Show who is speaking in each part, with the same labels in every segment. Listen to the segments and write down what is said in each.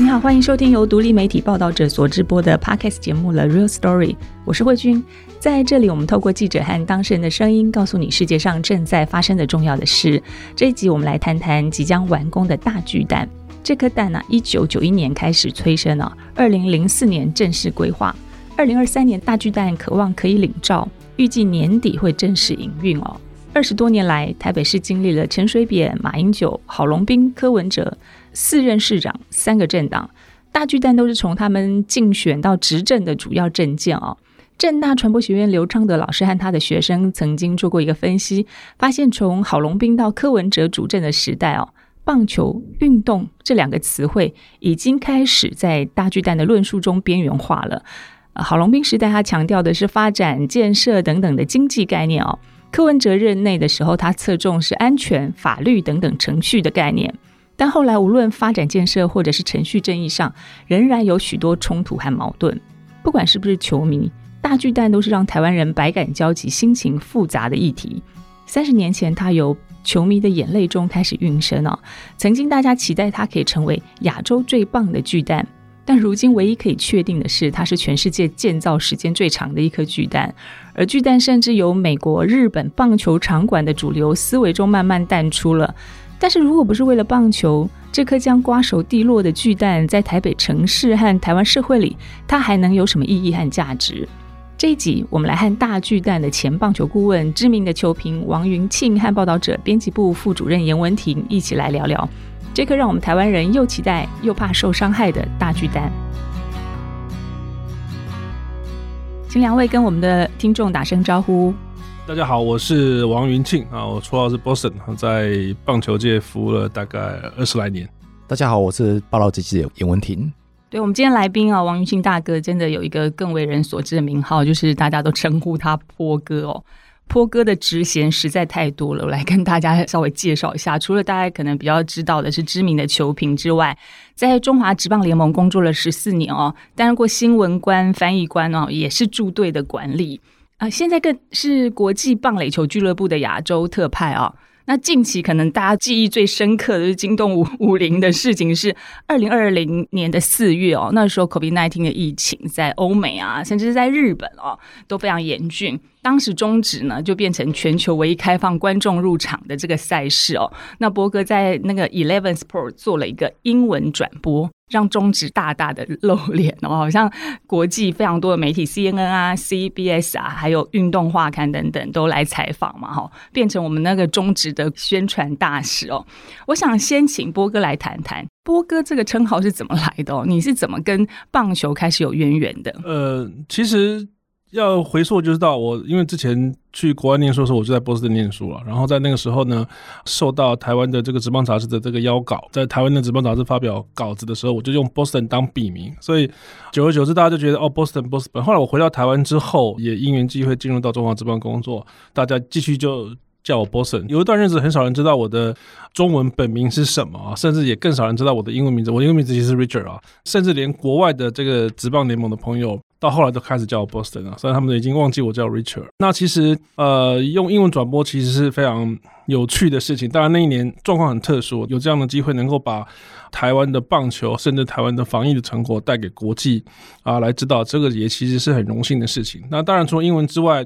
Speaker 1: 你好，欢迎收听由独立媒体报道者所直播的 Podcast 节目《The Real Story》，我是慧君。在这里，我们透过记者和当事人的声音，告诉你世界上正在发生的重要的事。这一集，我们来谈谈即将完工的大巨蛋。这颗蛋呢、啊，一九九一年开始催生哦，二零零四年正式规划，二零二三年大巨蛋渴望可以领照，预计年底会正式营运哦。二十多年来，台北市经历了陈水扁、马英九、郝龙斌、柯文哲。四任市长，三个政党，大巨蛋都是从他们竞选到执政的主要政见哦。正大传播学院刘昌德老师和他的学生曾经做过一个分析，发现从郝龙斌到柯文哲主政的时代哦，棒球运动这两个词汇已经开始在大巨蛋的论述中边缘化了。郝龙斌时代，他强调的是发展、建设等等的经济概念哦。柯文哲任内的时候，他侧重是安全、法律等等程序的概念。但后来，无论发展建设或者是程序正义上，仍然有许多冲突和矛盾。不管是不是球迷，大巨蛋都是让台湾人百感交集、心情复杂的议题。三十年前，它由球迷的眼泪中开始孕生哦。曾经大家期待它可以成为亚洲最棒的巨蛋，但如今唯一可以确定的是，它是全世界建造时间最长的一颗巨蛋。而巨蛋甚至由美国、日本棒球场馆的主流思维中慢慢淡出了。但是如果不是为了棒球，这颗将瓜熟蒂落的巨蛋，在台北城市和台湾社会里，它还能有什么意义和价值？这一集，我们来和大巨蛋的前棒球顾问、知名的球评王云庆和报道者编辑部副主任严文婷一起来聊聊这颗让我们台湾人又期待又怕受伤害的大巨蛋。请两位跟我们的听众打声招呼。
Speaker 2: 大家好，我是王云庆啊，我绰号是 Boston，在棒球界服务了大概二十来年。
Speaker 3: 大家好，我是报道机记者严文婷。
Speaker 1: 对，我们今天来宾啊，王云庆大哥真的有一个更为人所知的名号，就是大家都称呼他波哥哦。波哥的职衔实在太多了，我来跟大家稍微介绍一下。除了大家可能比较知道的是知名的球评之外，在中华职棒联盟工作了十四年哦，担任过新闻官、翻译官哦，也是驻队的管理。啊、呃，现在更是国际棒垒球俱乐部的亚洲特派啊、那近期可能大家记忆最深刻的是惊动武武林的事情，是二零二零年的四月哦，那时候 COVID-19 的疫情在欧美啊，甚至是在日本哦，都非常严峻。当时终止呢就变成全球唯一开放观众入场的这个赛事哦。那博哥在那个 Eleven Sport 做了一个英文转播。让中职大大的露脸哦，好像国际非常多的媒体，CNN 啊、CBS 啊，还有运动画刊等等都来采访嘛，哈，变成我们那个中职的宣传大使哦。我想先请波哥来谈谈，波哥这个称号是怎么来的哦？你是怎么跟棒球开始有渊源的？
Speaker 2: 呃，其实。要回溯就知道，我因为之前去国外念书的时候，我就在波士顿念书了。然后在那个时候呢，受到台湾的这个职棒杂志的这个邀稿，在台湾的职棒杂志发表稿子的时候，我就用 Boston 当笔名。所以久而久之，大家就觉得哦，Boston Boston。后来我回到台湾之后，也因缘际会进入到中华职棒工作，大家继续就。叫我 Boston，有一段日子很少人知道我的中文本名是什么啊，甚至也更少人知道我的英文名字。我英文名字其实是 Richard 啊，甚至连国外的这个职棒联盟的朋友，到后来都开始叫我 Boston 啊，虽然他们已经忘记我叫 Richard。那其实呃，用英文转播其实是非常有趣的事情。当然那一年状况很特殊，有这样的机会能够把台湾的棒球，甚至台湾的防疫的成果带给国际啊来知道，这个也其实是很荣幸的事情。那当然除了英文之外，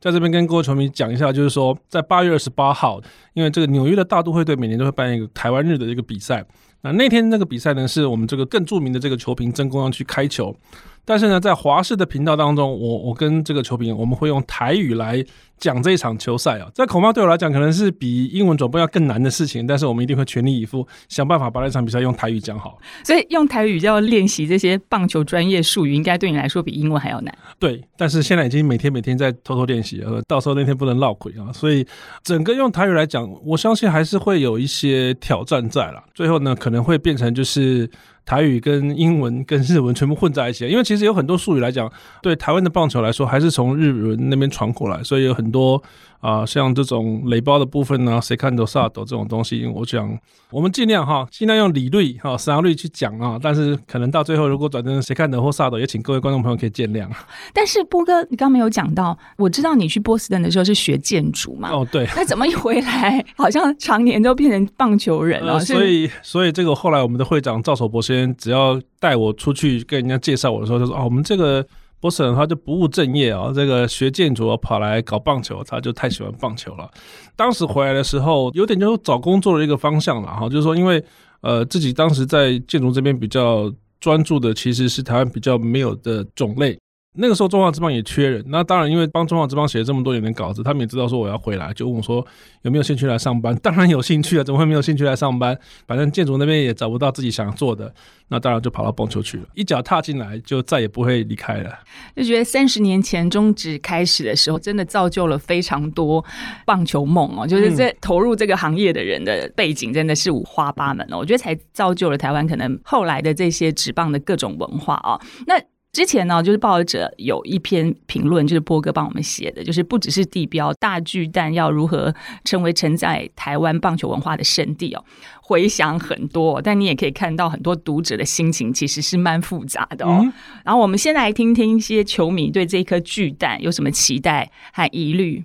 Speaker 2: 在这边跟各位球迷讲一下，就是说，在八月二十八号，因为这个纽约的大都会队每年都会办一个台湾日的一个比赛。那那天那个比赛呢，是我们这个更著名的这个球评曾公要去开球。但是呢，在华视的频道当中，我我跟这个球评，我们会用台语来讲这一场球赛啊。这恐怕对我来讲，可能是比英文转播要更难的事情。但是我们一定会全力以赴，想办法把那场比赛用台语讲好。
Speaker 1: 所以用台语就要练习这些棒球专业术语，应该对你来说比英文还要难。
Speaker 2: 对，但是现在已经每天每天在偷偷练习呃，到时候那天不能落亏啊。所以整个用台语来讲，我相信还是会有一些挑战在了。最后呢，可能会变成就是。台语跟英文跟日文全部混在一起，因为其实有很多术语来讲，对台湾的棒球来说，还是从日文那边传过来，所以有很多。啊，像这种垒包的部分呢，谁看都杀斗这种东西，我想我们尽量哈，尽量用理论哈、实用率去讲啊。但是可能到最后，如果转成谁看的或杀斗，也请各位观众朋友可以见谅。
Speaker 1: 但是波哥，你刚刚没有讲到，我知道你去波士顿的时候是学建筑嘛？
Speaker 2: 哦，对。
Speaker 1: 那怎么一回来，好像常年都变成棒球人了？呃、
Speaker 2: 所以，所以这个后来我们的会长赵守博先生，只要带我出去跟人家介绍我的时候，就说啊，我们这个。波士顿他就不务正业啊，这个学建筑跑来搞棒球，他就太喜欢棒球了。当时回来的时候，有点就是找工作的一个方向了哈，就是说，因为呃自己当时在建筑这边比较专注的，其实是台湾比较没有的种类。那个时候中华职棒也缺人，那当然因为帮中华职棒写了这么多年的稿子，他们也知道说我要回来，就问我说有没有兴趣来上班。当然有兴趣啊，怎么会没有兴趣来上班？反正建筑那边也找不到自己想做的，那当然就跑到棒球去了。一脚踏进来，就再也不会离开了。
Speaker 1: 就觉得三十年前中职开始的时候，真的造就了非常多棒球梦哦。就是在投入这个行业的人的背景真的是五花八门哦。我觉得才造就了台湾可能后来的这些职棒的各种文化哦。那之前呢，就是报导者有一篇评论，就是波哥帮我们写的，就是不只是地标大巨蛋要如何成为承载台湾棒球文化的圣地哦，回想很多，但你也可以看到很多读者的心情其实是蛮复杂的哦。嗯、然后我们先来听听一些球迷对这颗巨蛋有什么期待和疑虑。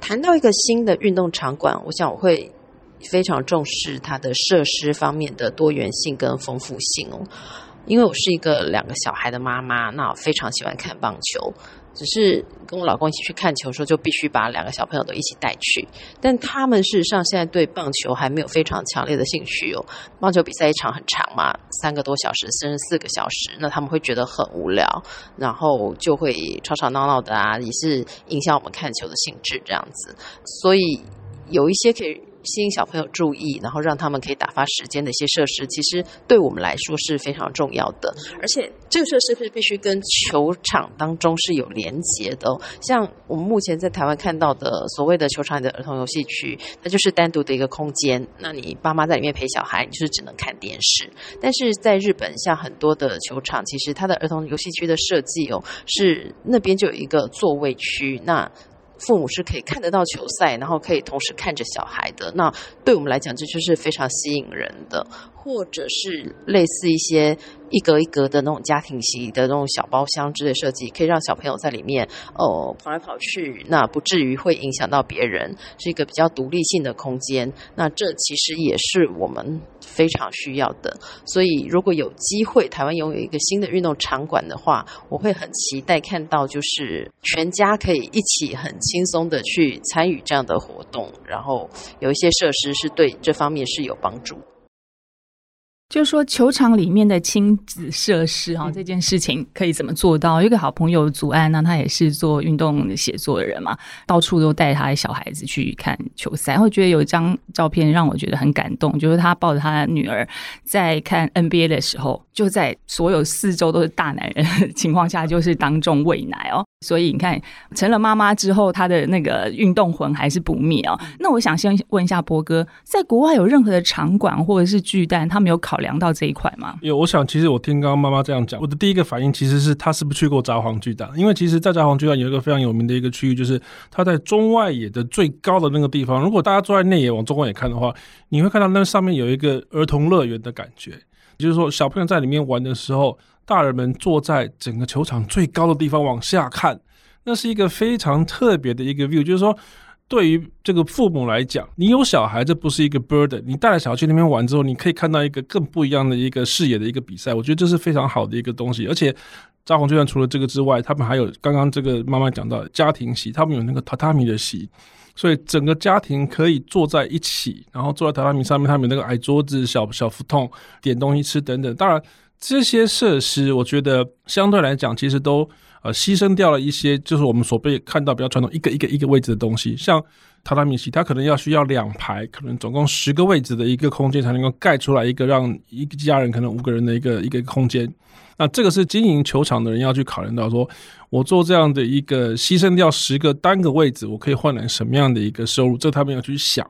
Speaker 4: 谈到一个新的运动场馆，我想我会非常重视它的设施方面的多元性跟丰富性哦。因为我是一个两个小孩的妈妈，那我非常喜欢看棒球。只是跟我老公一起去看球的时候，就必须把两个小朋友都一起带去。但他们事实上现在对棒球还没有非常强烈的兴趣哦。棒球比赛一场很长嘛，三个多小时，甚至四个小时，那他们会觉得很无聊，然后就会吵吵闹闹的啊，也是影响我们看球的兴致这样子。所以有一些可以。吸引小朋友注意，然后让他们可以打发时间的一些设施，其实对我们来说是非常重要的。而且这个设施是必须跟球场当中是有连接的哦。像我们目前在台湾看到的所谓的球场里的儿童游戏区，它就是单独的一个空间。那你爸妈在里面陪小孩，你就是只能看电视。但是在日本，像很多的球场，其实它的儿童游戏区的设计哦，是那边就有一个座位区。那父母是可以看得到球赛，然后可以同时看着小孩的。那对我们来讲，这就是非常吸引人的。或者是类似一些一格一格的那种家庭席的那种小包厢之类设计，可以让小朋友在里面哦跑来跑去，那不至于会影响到别人，是一个比较独立性的空间。那这其实也是我们非常需要的。所以如果有机会，台湾拥有一个新的运动场馆的话，我会很期待看到，就是全家可以一起很轻松的去参与这样的活动，然后有一些设施是对这方面是有帮助。
Speaker 1: 就是说，球场里面的亲子设施哈，这件事情可以怎么做到？一个好朋友祖安呢，他也是做运动写作的人嘛，到处都带他的小孩子去看球赛。我觉得有一张照片让我觉得很感动，就是他抱着他的女儿在看 NBA 的时候，就在所有四周都是大男人的情况下，就是当众喂奶哦。所以你看，成了妈妈之后，她的那个运动魂还是不灭哦。那我想先问一下波哥，在国外有任何的场馆或者是巨蛋，他们有考量到这一块吗？
Speaker 2: 有，我想其实我听刚刚妈妈这样讲，我的第一个反应其实是她是不是去过札幌巨蛋？因为其实，在札幌巨蛋有一个非常有名的一个区域，就是它在中外野的最高的那个地方。如果大家坐在内野往中外野看的话，你会看到那上面有一个儿童乐园的感觉，就是说小朋友在里面玩的时候。大人们坐在整个球场最高的地方往下看，那是一个非常特别的一个 view。就是说，对于这个父母来讲，你有小孩，这不是一个 burden。你带着小孩去那边玩之后，你可以看到一个更不一样的一个视野的一个比赛。我觉得这是非常好的一个东西。而且，札幌巨蛋除了这个之外，他们还有刚刚这个妈妈讲到家庭席，他们有那个榻榻米的席，所以整个家庭可以坐在一起，然后坐在榻榻米上面，他们有那个矮桌子、小小福桶，点东西吃等等。当然。这些设施，我觉得相对来讲，其实都呃牺牲掉了一些，就是我们所被看到比较传统一个一个一个位置的东西。像榻榻米席，它可能要需要两排，可能总共十个位置的一个空间，才能够盖出来一个让一家人可能五个人的一个一个空间。那这个是经营球场的人要去考虑到，说我做这样的一个牺牲掉十个单个位置，我可以换来什么样的一个收入？这他们要去想。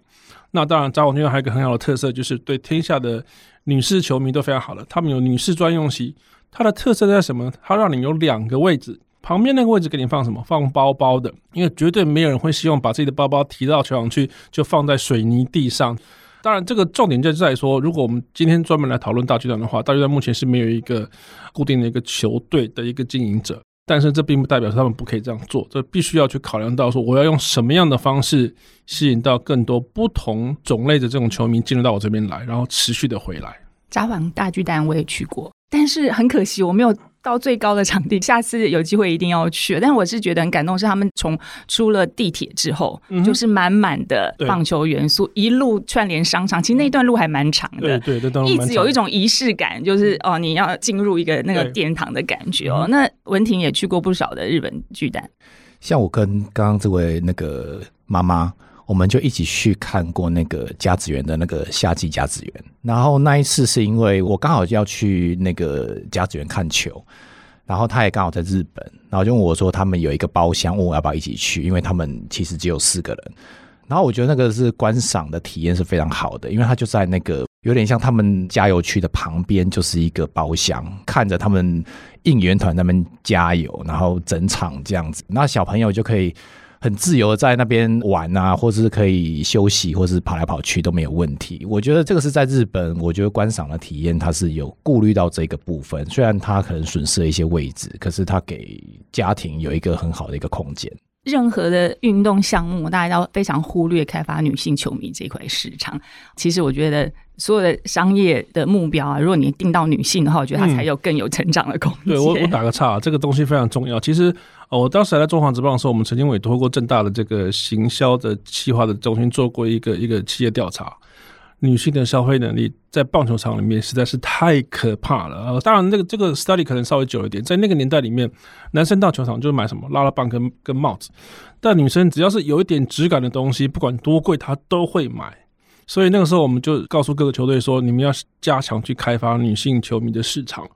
Speaker 2: 那当然，札幌巨蛋还有一个很好的特色，就是对天下的女士球迷都非常好的，他们有女士专用席，它的特色在什么？它让你有两个位置，旁边那个位置给你放什么？放包包的，因为绝对没有人会希望把自己的包包提到球场去，就放在水泥地上。当然，这个重点就在说，如果我们今天专门来讨论大巨蛋的话，大巨蛋目前是没有一个固定的一个球队的一个经营者，但是这并不代表他们不可以这样做，这必须要去考量到说，我要用什么样的方式吸引到更多不同种类的这种球迷进入到我这边来，然后持续的回来。
Speaker 1: 札幌大巨蛋我也去过，但是很可惜我没有到最高的场地，下次有机会一定要去。但我是觉得很感动，是他们从出了地铁之后，嗯、就是满满的棒球元素，一路串联商场。其实那段路还蛮长的，
Speaker 2: 对对，对，
Speaker 1: 一直有一种仪式感，就是哦，你要进入一个那个殿堂的感觉哦。那文婷也去过不少的日本巨蛋，
Speaker 3: 像我跟刚刚这位那个妈妈。我们就一起去看过那个甲子园的那个夏季甲子园，然后那一次是因为我刚好就要去那个甲子园看球，然后他也刚好在日本，然后就问我说他们有一个包厢，问我要不要一起去，因为他们其实只有四个人，然后我觉得那个是观赏的体验是非常好的，因为他就在那个有点像他们加油区的旁边，就是一个包厢，看着他们应援团他们加油，然后整场这样子，那小朋友就可以。很自由在那边玩啊，或者是可以休息，或者是跑来跑去都没有问题。我觉得这个是在日本，我觉得观赏的体验它是有顾虑到这个部分。虽然它可能损失了一些位置，可是它给家庭有一个很好的一个空间。
Speaker 1: 任何的运动项目，大家都非常忽略开发女性球迷这块市场。其实我觉得所有的商业的目标啊，如果你定到女性的话，我觉得它才有更有成长的空间。
Speaker 2: 嗯、对我，我打个岔，这个东西非常重要。其实，哦，我当时还在中华职棒的时候，我们曾经委托过正大的这个行销的企划的中心做过一个一个企业调查。女性的消费能力在棒球场里面实在是太可怕了。呃，当然，那个这个 study 可能稍微久一点，在那个年代里面，男生到球场就买什么拉拉棒跟跟帽子，但女生只要是有一点质感的东西，不管多贵，她都会买。所以那个时候，我们就告诉各个球队说：“你们要加强去开发女性球迷的市场。”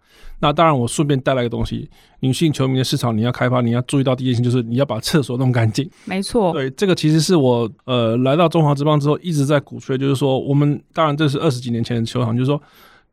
Speaker 2: 那当然，我顺便带来一个东西：女性球迷的市场，你要开发，你要注意到第一件事情就是你要把厕所弄干净。
Speaker 1: 没错，
Speaker 2: 对，这个其实是我呃来到中华职棒之后一直在鼓吹，就是说我们当然这是二十几年前的球场，就是说。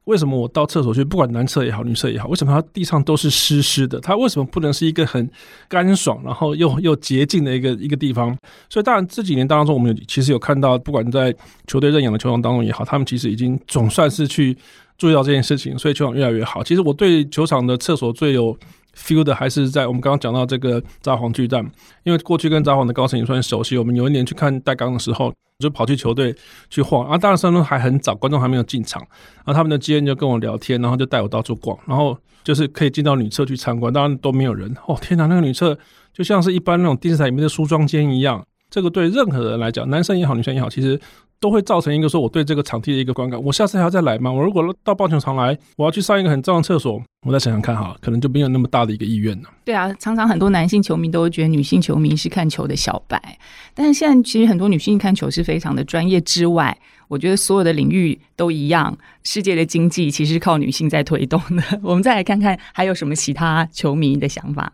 Speaker 2: 为什么我到厕所去，不管男厕也好，女厕也好，为什么它地上都是湿湿的？它为什么不能是一个很干爽，然后又又洁净的一个一个地方？所以，当然这几年当中，我们有其实有看到，不管在球队认养的球场当中也好，他们其实已经总算是去注意到这件事情，所以球场越来越好。其实我对球场的厕所最有 feel 的还是在我们刚刚讲到这个札幌巨蛋，因为过去跟札幌的高层也算熟悉。我们有一年去看带刚的时候。就跑去球队去晃啊！当然，上路还很早，观众还没有进场。然后他们的接应就跟我聊天，然后就带我到处逛，然后就是可以进到女厕去参观，当然都没有人。哦，天哪，那个女厕就像是一般那种电视台里面的梳妆间一样。这个对任何人来讲，男生也好，女生也好，其实。都会造成一个说我对这个场地的一个观感，我下次还要再来吗？我如果到棒球场来，我要去上一个很脏的厕所，我再想想看哈，可能就没有那么大的一个意愿了。
Speaker 1: 对啊，常常很多男性球迷都会觉得女性球迷是看球的小白，但是现在其实很多女性看球是非常的专业之外，我觉得所有的领域都一样，世界的经济其实是靠女性在推动的。我们再来看看还有什么其他球迷的想法。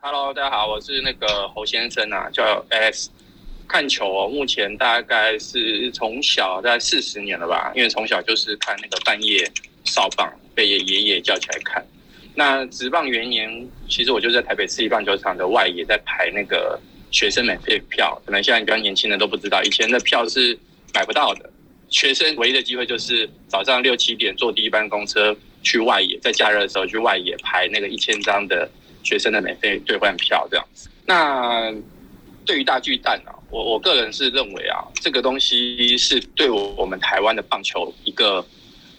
Speaker 5: Hello，大家好，我是那个侯先生啊，叫 S。看球哦，目前大概是从小大概四十年了吧，因为从小就是看那个半夜少棒，被爷爷叫起来看。那职棒元年，其实我就在台北市立棒球场的外野在排那个学生免费票，可能现在比较年轻人都不知道，以前的票是买不到的。学生唯一的机会就是早上六七点坐第一班公车去外野，在假日的时候去外野排那个一千张的学生的免费兑换票这样子。那对于大巨蛋啊。我我个人是认为啊，这个东西是对我们台湾的棒球一个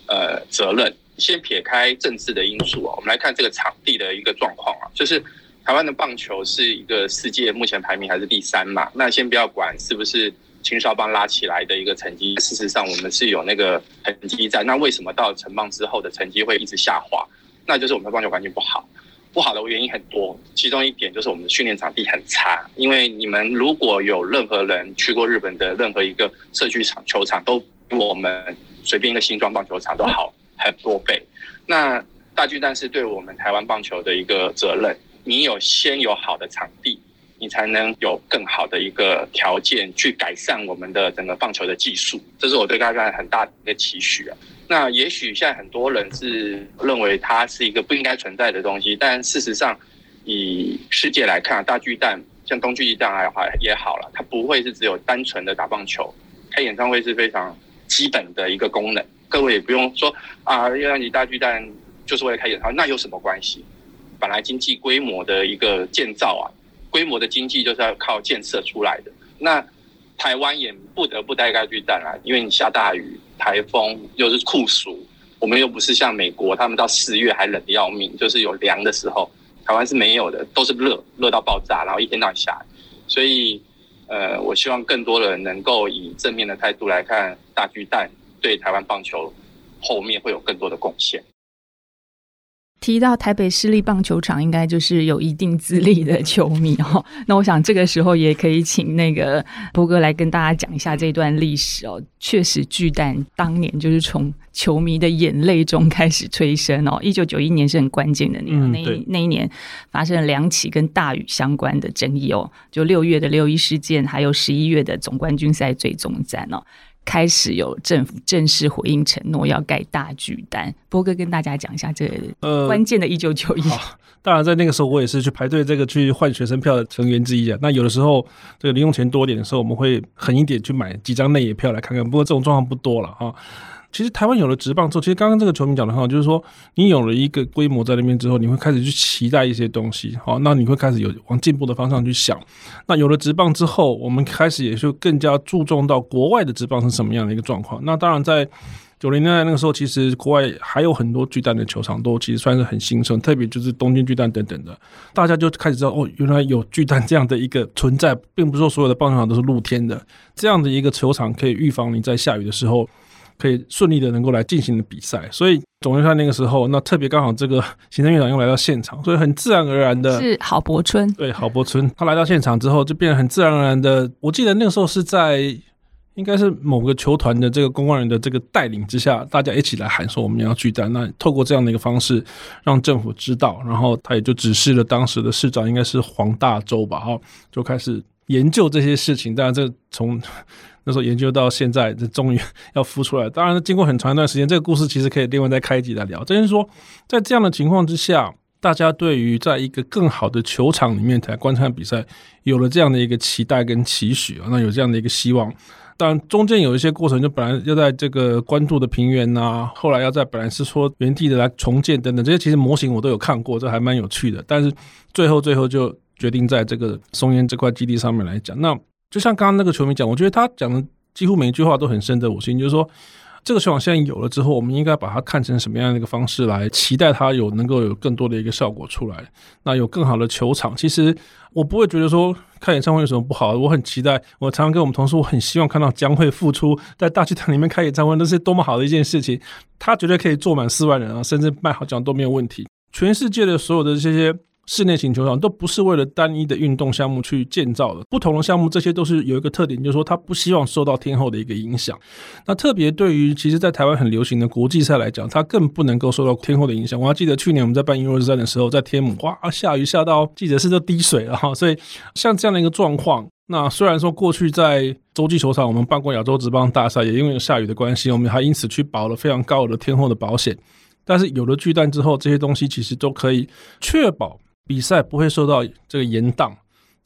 Speaker 5: 呃责任。先撇开政治的因素啊，我们来看这个场地的一个状况啊，就是台湾的棒球是一个世界目前排名还是第三嘛？那先不要管是不是青少棒拉起来的一个成绩，事实上我们是有那个成绩在。那为什么到成棒之后的成绩会一直下滑？那就是我们的棒球环境不好。不好的原因很多，其中一点就是我们的训练场地很差。因为你们如果有任何人去过日本的任何一个社区场球场，都比我们随便一个新庄棒球场都好很多倍。那大巨蛋是对我们台湾棒球的一个责任。你有先有好的场地，你才能有更好的一个条件去改善我们的整个棒球的技术。这是我对大家很大的一个期许啊。那也许现在很多人是认为它是一个不应该存在的东西，但事实上，以世界来看，大巨蛋像东巨蛋还好也好了，它不会是只有单纯的打棒球，开演唱会是非常基本的一个功能。各位也不用说啊，因为你大巨蛋就是为了开演唱会，那有什么关系？本来经济规模的一个建造啊，规模的经济就是要靠建设出来的。那台湾也不得不带大巨蛋啊，因为你下大雨。台风又是酷暑，我们又不是像美国，他们到四月还冷得要命，就是有凉的时候，台湾是没有的，都是热，热到爆炸，然后一天到晚下雨。所以，呃，我希望更多的人能够以正面的态度来看大巨蛋，对台湾棒球后面会有更多的贡献。
Speaker 1: 提到台北市立棒球场，应该就是有一定资历的球迷哦。那我想这个时候也可以请那个波哥来跟大家讲一下这段历史哦。确实，巨蛋当年就是从球迷的眼泪中开始催生哦。一九九一年是很关键的年，嗯、那一那一年发生了两起跟大雨相关的争议哦，就六月的六一事件，还有十一月的总冠军赛最终战哦。开始有政府正式回应承诺要盖大巨蛋，波哥跟大家讲一下这呃关键的一九九一。
Speaker 2: 当然，在那个时候我也是去排队这个去换学生票的成员之一啊。那有的时候这个零用钱多点的时候，我们会狠一点去买几张内野票来看看。不过这种状况不多了哈。其实台湾有了职棒之后，其实刚刚这个球迷讲的很好，就是说你有了一个规模在那边之后，你会开始去期待一些东西，好，那你会开始有往进步的方向去想。那有了职棒之后，我们开始也就更加注重到国外的职棒是什么样的一个状况。那当然在九零年代那个时候，其实国外还有很多巨蛋的球场都其实算是很兴盛，特别就是东京巨蛋等等的，大家就开始知道哦，原来有巨蛋这样的一个存在，并不是说所有的棒球场都是露天的，这样的一个球场可以预防你在下雨的时候。可以顺利的能够来进行的比赛，所以总决赛那个时候，那特别刚好这个 行政院长又来到现场，所以很自然而然的，
Speaker 1: 是郝柏村，
Speaker 2: 对，郝柏村，他来到现场之后，就变得很自然而然的。我记得那个时候是在应该是某个球团的这个公关人的这个带领之下，大家一起来喊说我们要巨蛋。那透过这样的一个方式，让政府知道，然后他也就指示了当时的市长，应该是黄大洲吧，哈，就开始研究这些事情。当然，这从 那时候研究到现在，这终于 要孵出来。当然，经过很长一段时间，这个故事其实可以另外再开一集来聊。就是说，在这样的情况之下，大家对于在一个更好的球场里面来观看比赛，有了这样的一个期待跟期许啊，那有这样的一个希望。当然，中间有一些过程，就本来要在这个关渡的平原呐，后来要在本来是说原地的来重建等等，这些其实模型我都有看过，这还蛮有趣的。但是最后最后就决定在这个松烟这块基地上面来讲，那。就像刚刚那个球迷讲，我觉得他讲的几乎每一句话都很深得我心。就是说，这个球场现在有了之后，我们应该把它看成什么样的一个方式来期待它有能够有更多的一个效果出来。那有更好的球场，其实我不会觉得说开演唱会有什么不好。我很期待，我常常跟我们同事，我很希望看到将会复出在大巨蛋里面开演唱会，那是多么好的一件事情。他绝对可以坐满四万人啊，甚至卖好奖都没有问题。全世界的所有的这些。室内型球场都不是为了单一的运动项目去建造的，不同的项目这些都是有一个特点，就是说它不希望受到天候的一个影响。那特别对于其实，在台湾很流行的国际赛来讲，它更不能够受到天候的影响。我还记得去年我们在办英若日赛的时候，在天母哇下雨下到记者室都滴水了哈。所以像这样的一个状况，那虽然说过去在洲际球场我们办过亚洲职棒大赛，也因为有下雨的关系，我们还因此去保了非常高额的天候的保险。但是有了巨蛋之后，这些东西其实都可以确保。比赛不会受到这个延宕。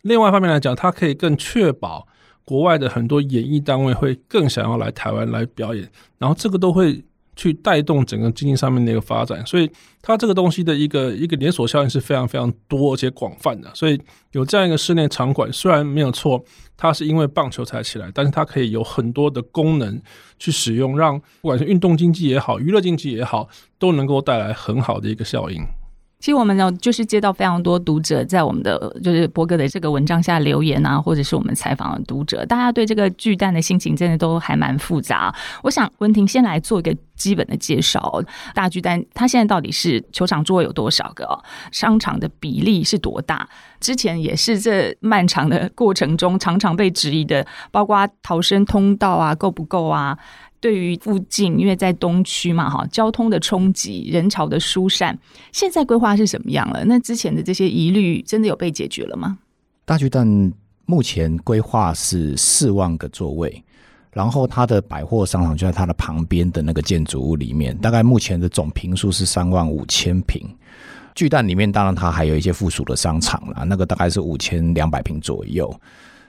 Speaker 2: 另外一方面来讲，它可以更确保国外的很多演艺单位会更想要来台湾来表演，然后这个都会去带动整个经济上面的一个发展。所以它这个东西的一个一个连锁效应是非常非常多而且广泛的。所以有这样一个室内场馆，虽然没有错，它是因为棒球才起来，但是它可以有很多的功能去使用，让不管是运动经济也好，娱乐经济也好，都能够带来很好的一个效应。
Speaker 1: 其实我们呢，就是接到非常多读者在我们的就是波哥的这个文章下留言啊，或者是我们采访的读者，大家对这个巨蛋的心情真的都还蛮复杂。我想文婷先来做一个基本的介绍，大巨蛋它现在到底是球场座位有多少个？商场的比例是多大？之前也是这漫长的过程中常常被质疑的，包括逃生通道啊够不够啊？对于附近，因为在东区嘛，哈，交通的冲击、人潮的疏散，现在规划是什么样了？那之前的这些疑虑真的有被解决了吗？
Speaker 3: 大巨蛋目前规划是四万个座位，然后它的百货商场就在它的旁边的那个建筑物里面，大概目前的总坪数是三万五千坪。巨蛋里面当然它还有一些附属的商场啦，那个大概是五千两百坪左右。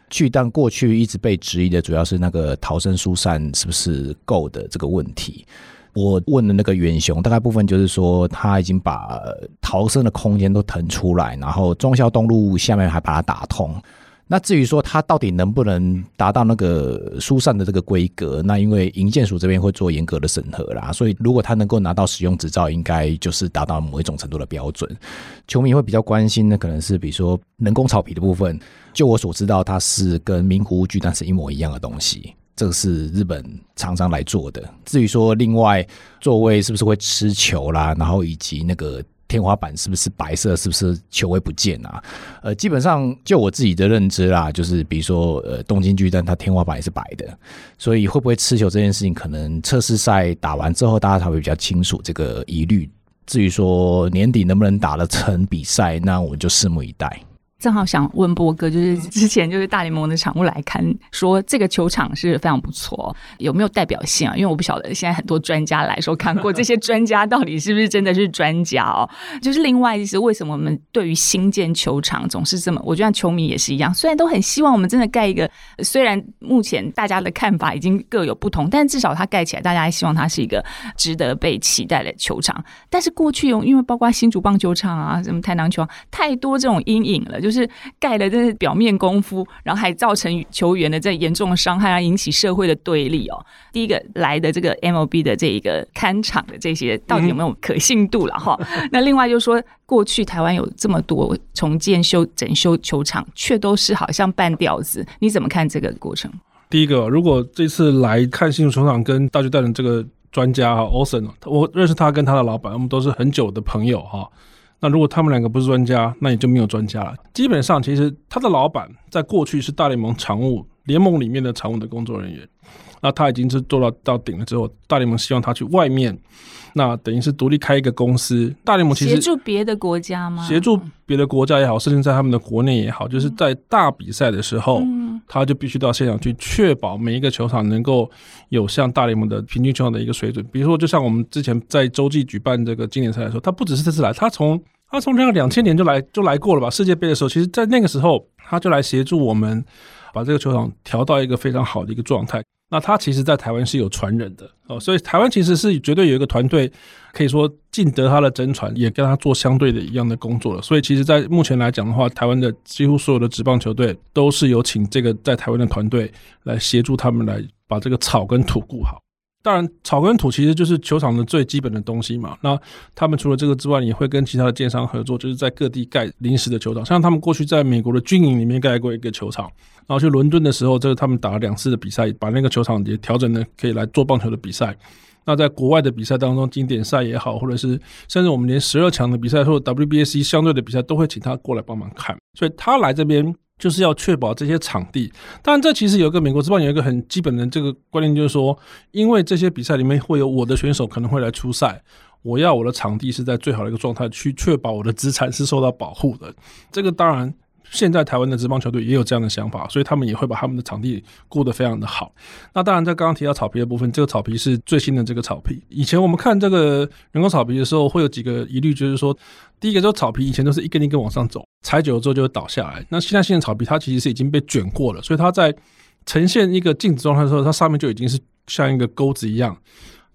Speaker 3: 巨蛋过去一直被质疑的主要是那个逃生疏散是不是够的这个问题。我问的那个远雄，大概部分就是说，他已经把逃生的空间都腾出来，然后忠孝东路下面还把它打通。那至于说它到底能不能达到那个疏散的这个规格，那因为营建署这边会做严格的审核啦，所以如果他能够拿到使用执照，应该就是达到某一种程度的标准。球迷会比较关心的可能是，比如说人工草皮的部分，就我所知道，它是跟名古屋巨蛋是一模一样的东西。这个是日本厂商来做的。至于说另外座位是不是会吃球啦，然后以及那个天花板是不是白色，是不是球会不见啊？呃，基本上就我自己的认知啦，就是比如说呃东京巨蛋它天花板也是白的，所以会不会吃球这件事情，可能测试赛打完之后大家才会比较清楚这个疑虑。至于说年底能不能打得成比赛，那我们就拭目以待。
Speaker 1: 正好想问波哥，就是之前就是大联盟的场务来看，说这个球场是非常不错，有没有代表性啊？因为我不晓得现在很多专家来说看过这些专家到底是不是真的是专家哦。就是另外就是为什么我们对于新建球场总是这么，我觉得球迷也是一样，虽然都很希望我们真的盖一个，虽然目前大家的看法已经各有不同，但至少它盖起来，大家还希望它是一个值得被期待的球场。但是过去有因为包括新竹棒球场啊，什么台南球太多这种阴影了。就是盖了这是表面功夫，然后还造成球员的这严重的伤害，啊，引起社会的对立哦。第一个来的这个 MLB 的这一个看场的这些，到底有没有可信度了哈？嗯、那另外就是说，过去台湾有这么多重建修整修球场，却都是好像半吊子，你怎么看这个过程？
Speaker 2: 第一个，如果这次来看新竹球场跟大巨蛋的这个专家哈，Olson，我认识他跟他的老板，我们都是很久的朋友哈。那如果他们两个不是专家，那也就没有专家了。基本上，其实他的老板在过去是大联盟常务联盟里面的常务的工作人员。那他已经是做到到顶了之后，大联盟希望他去外面，那等于是独立开一个公司。大联盟其实协
Speaker 1: 助别的国家吗？
Speaker 2: 协助别的国家也好，甚至在他们的国内也好，就是在大比赛的时候，嗯、他就必须到现场去确保每一个球场能够有像大联盟的平均球场的一个水准。比如说，就像我们之前在洲际举办这个经典赛的时候，他不只是这次来，他从他从那个两千年就来就来过了吧？世界杯的时候，其实，在那个时候，他就来协助我们把这个球场调到一个非常好的一个状态。那他其实，在台湾是有传人的哦，所以台湾其实是绝对有一个团队，可以说尽得他的真传，也跟他做相对的一样的工作了。所以，其实，在目前来讲的话，台湾的几乎所有的职棒球队都是有请这个在台湾的团队来协助他们来把这个草跟土固好。当然，草跟土其实就是球场的最基本的东西嘛。那他们除了这个之外，也会跟其他的建商合作，就是在各地盖临时的球场。像他们过去在美国的军营里面盖过一个球场，然后去伦敦的时候，这个他们打了两次的比赛，把那个球场也调整的可以来做棒球的比赛。那在国外的比赛当中，经典赛也好，或者是甚至我们连十二强的比赛或者 WBC 相对的比赛，都会请他过来帮忙看。所以他来这边。就是要确保这些场地，当然这其实有一个美国之棒有一个很基本的这个观念，就是说，因为这些比赛里面会有我的选手可能会来出赛，我要我的场地是在最好的一个状态，去确保我的资产是受到保护的。这个当然。现在台湾的职棒球队也有这样的想法，所以他们也会把他们的场地顾得非常的好。那当然，在刚刚提到草皮的部分，这个草皮是最新的这个草皮。以前我们看这个人工草皮的时候，会有几个疑虑，就是说，第一个，就是草皮以前都是一根一根往上走，踩久了之后就会倒下来。那现在新的草皮它其实是已经被卷过了，所以它在呈现一个静止状态的时候，它上面就已经是像一个钩子一样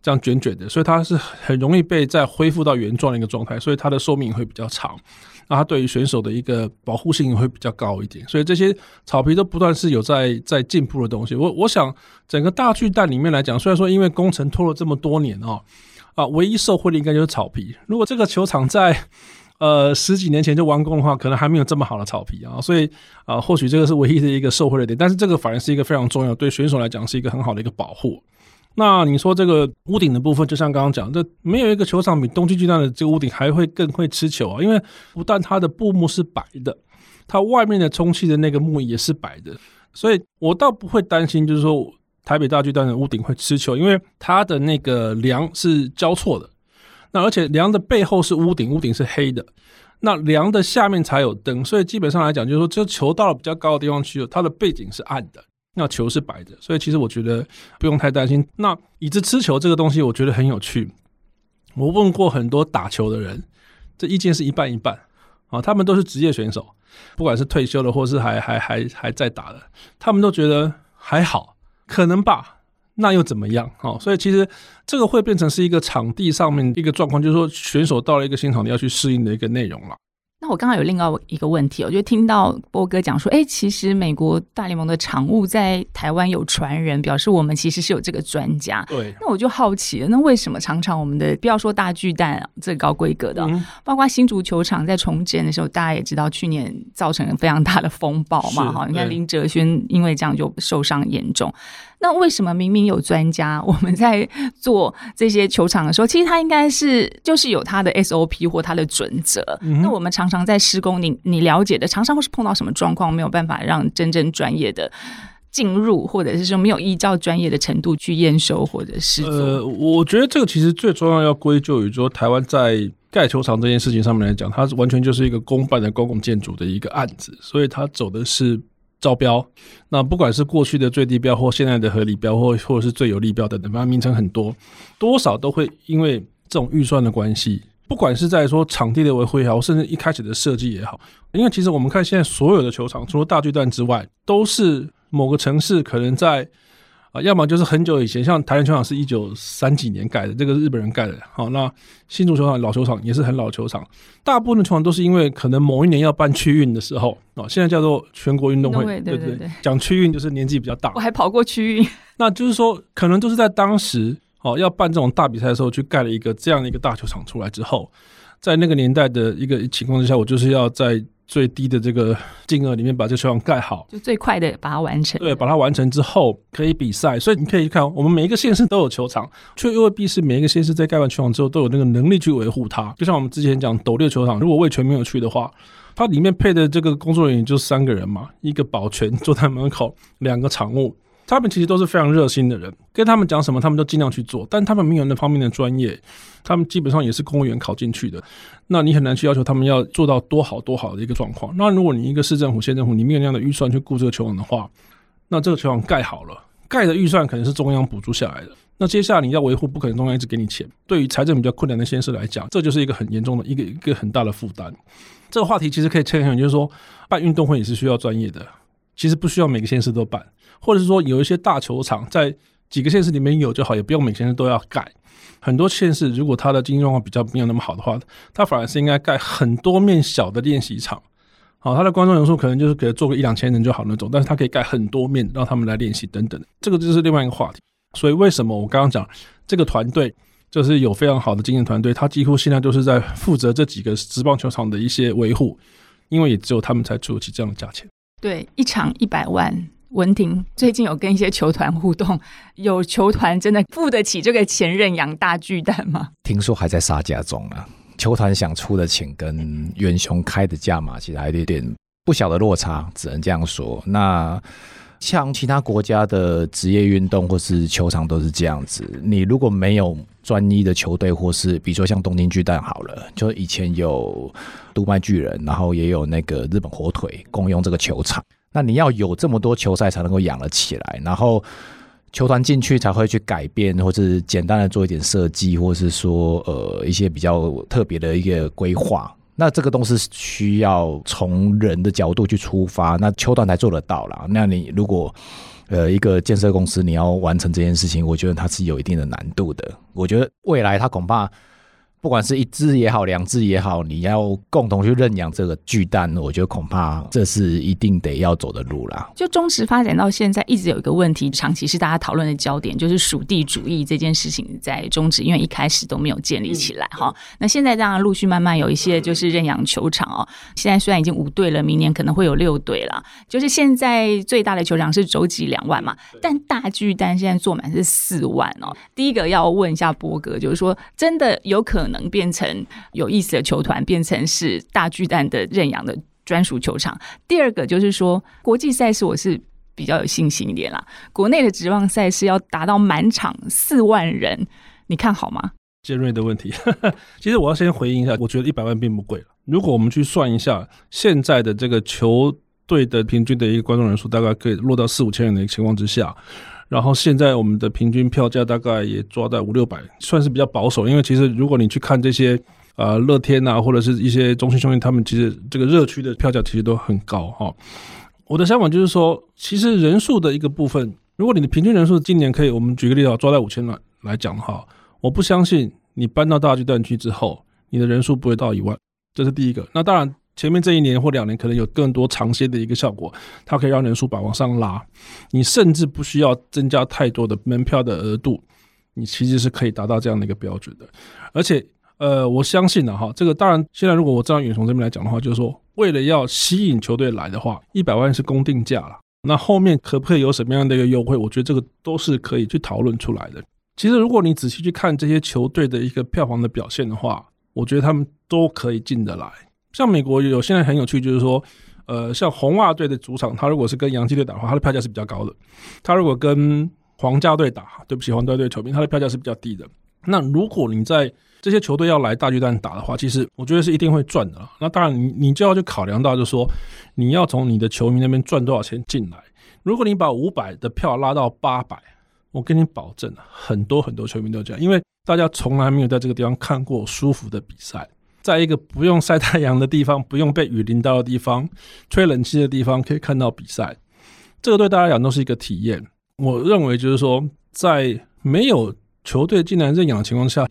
Speaker 2: 这样卷卷的，所以它是很容易被再恢复到原状的一个状态，所以它的寿命会比较长。那它对于选手的一个保护性会比较高一点，所以这些草皮都不断是有在在进步的东西。我我想整个大巨蛋里面来讲，虽然说因为工程拖了这么多年哦，啊，唯一受惠的应该就是草皮。如果这个球场在呃十几年前就完工的话，可能还没有这么好的草皮啊，所以啊，或许这个是唯一的一个受惠的点。但是这个反而是一个非常重要，对选手来讲是一个很好的一个保护。那你说这个屋顶的部分，就像刚刚讲，这没有一个球场比东京巨蛋的这个屋顶还会更会吃球啊！因为不但它的布幕是白的，它外面的充气的那个幕也是白的，所以我倒不会担心，就是说台北大巨蛋的屋顶会吃球，因为它的那个梁是交错的，那而且梁的背后是屋顶，屋顶是黑的。那梁的下面才有灯，所以基本上来讲，就是说，这球到了比较高的地方去，它的背景是暗的，那球是白的，所以其实我觉得不用太担心。那椅子吃球这个东西，我觉得很有趣。我问过很多打球的人，这意见是一半一半啊，他们都是职业选手，不管是退休的或是还还还还在打的，他们都觉得还好，可能吧。那又怎么样？哦，所以其实这个会变成是一个场地上面一个状况，就是说选手到了一个新场地要去适应的一个内容了。
Speaker 1: 那我刚刚有另外一个问题，我就听到波哥讲说，哎，其实美国大联盟的常务在台湾有传人，表示我们其实是有这个专家。
Speaker 2: 对，
Speaker 1: 那我就好奇了，那为什么常常我们的不要说大巨蛋这个高规格的，嗯、包括新足球场在重建的时候，大家也知道去年造成了非常大的风暴嘛，哈，你看林哲轩因为这样就受伤严重。那为什么明明有专家，我们在做这些球场的时候，其实他应该是就是有他的 SOP 或他的准则。嗯、那我们常常在施工，你你了解的，常常会是碰到什么状况，没有办法让真正专业的进入，或者是说没有依照专业的程度去验收或者是
Speaker 2: 呃，我觉得这个其实最重要要归咎于说，台湾在盖球场这件事情上面来讲，它是完全就是一个公办的公共建筑的一个案子，所以它走的是。招标，那不管是过去的最低标，或现在的合理标，或或者是最有利标等等，反正名称很多，多少都会因为这种预算的关系，不管是在说场地的维护也好，甚至一开始的设计也好，因为其实我们看现在所有的球场，除了大巨蛋之外，都是某个城市可能在。啊，要么就是很久以前，像台南球场是一九三几年盖的，这个是日本人盖的。好，那新竹球场老球场也是很老球场，大部分的球场都是因为可能某一年要办区运的时候，哦，现在叫做全国运动会，对对对，讲区运就是年纪比较大。
Speaker 1: 我还跑过区运，
Speaker 2: 那就是说，可能都是在当时哦要办这种大比赛的时候，去盖了一个这样的一个大球场出来之后，在那个年代的一个情况之下，我就是要在。最低的这个金额里面把这个球场盖好，
Speaker 1: 就最快的把它完成。
Speaker 2: 对，把它完成之后可以比赛。所以你可以看，我们每一个县市都有球场，却又未必是每一个县市在盖完球场之后都有那个能力去维护它。就像我们之前讲斗六球场，如果魏全没有去的话，它里面配的这个工作人员就三个人嘛，一个保全坐在门口，两个场务。他们其实都是非常热心的人，跟他们讲什么，他们都尽量去做。但他们没有那方面的专业，他们基本上也是公务员考进去的。那你很难去要求他们要做到多好多好的一个状况。那如果你一个市政府、县政府，你没有那样的预算去顾这个球场的话，那这个球场盖好了，盖的预算可能是中央补助下来的。那接下来你要维护，不可能中央一直给你钱。对于财政比较困难的县市来讲，这就是一个很严重的一个一个很大的负担。这个话题其实可以牵很，就是说办运动会也是需要专业的，其实不需要每个县市都办。或者是说有一些大球场在几个县市里面有就好，也不用每个县市都要盖。很多县市如果它的经济状况比较没有那么好的话，它反而是应该盖很多面小的练习场。好，它的观众人数可能就是给做个一两千人就好那种，但是它可以盖很多面让他们来练习等等。这个就是另外一个话题。所以为什么我刚刚讲这个团队就是有非常好的经验团队，他几乎现在就是在负责这几个职棒球场的一些维护，因为也只有他们才出得起这样的价钱。
Speaker 1: 对，一场一百万。文婷最近有跟一些球团互动，有球团真的付得起这个前任养大巨蛋吗？
Speaker 3: 听说还在杀价中啊。球团想出的钱跟元雄开的价码其实还有点不小的落差，只能这样说。那像其他国家的职业运动或是球场都是这样子，你如果没有专一的球队，或是比如说像东京巨蛋好了，就以前有读卖巨人，然后也有那个日本火腿共用这个球场。那你要有这么多球赛才能够养得起来，然后球团进去才会去改变，或者简单的做一点设计，或是说呃一些比较特别的一个规划。那这个东西需要从人的角度去出发，那球团才做得到啦。那你如果呃一个建设公司你要完成这件事情，我觉得它是有一定的难度的。我觉得未来它恐怕。不管是一只也好，两只也好，你要共同去认养这个巨蛋，我觉得恐怕这是一定得要走的路啦。
Speaker 1: 就中职发展到现在，一直有一个问题，长期是大家讨论的焦点，就是属地主义这件事情在中职，因为一开始都没有建立起来哈、嗯。那现在当然陆续慢慢有一些就是认养球场哦。现在虽然已经五队了，明年可能会有六队了。就是现在最大的球场是周几两万嘛，但大巨蛋现在坐满是四万哦。第一个要问一下波哥，就是说真的有可能。能变成有意思的球团，变成是大巨蛋的认养的专属球场。第二个就是说，国际赛事我是比较有信心一点啦。国内的职棒赛事要达到满场四万人，你看好吗？
Speaker 2: 尖锐的问题。其实我要先回应一下，我觉得一百万并不贵。如果我们去算一下现在的这个球队的平均的一个观众人数，大概可以落到四五千人的一个情况之下，然后现在我们的平均票价大概也抓在五六百，算是比较保守。因为其实如果你去看这些呃乐天啊，或者是一些中心兄弟，他们其实这个热区的票价其实都很高哈。我的想法就是说，其实人数的一个部分，如果你的平均人数今年可以，我们举个例子啊，抓在五千万来讲的话，我不相信你搬到大巨蛋区之后，你的人数不会到一万。这是第一个。那当然，前面这一年或两年可能有更多长些的一个效果，它可以让人数把往上拉。你甚至不需要增加太多的门票的额度，你其实是可以达到这样的一个标准的。而且，呃，我相信呢，哈，这个当然，现在如果我这样远从这边来讲的话，就是说，为了要吸引球队来的话，一百万是公定价了。那后面可不可以有什么样的一个优惠？我觉得这个都是可以去讨论出来的。其实，如果你仔细去看这些球队的一个票房的表现的话，我觉得他们都可以进得来。像美国有现在很有趣，就是说，呃，像红袜队的主场，他如果是跟洋基队打的话，他的票价是比较高的；他如果跟皇家队打，对不起，皇家队球迷，他的票价是比较低的。那如果你在这些球队要来大巨蛋打的话，其实我觉得是一定会赚的。那当然，你你就要去考量到，就是说你要从你的球迷那边赚多少钱进来。如果你把五百的票拉到八百，我跟你保证，很多很多球迷都这样，因为大家从来没有在这个地方看过舒服的比赛。在一个不用晒太阳的地方，不用被雨淋到的地方，吹冷气的地方，可以看到比赛，这个对大家讲都是一个体验。我认为就是说，在没有球队进来认养的情况下，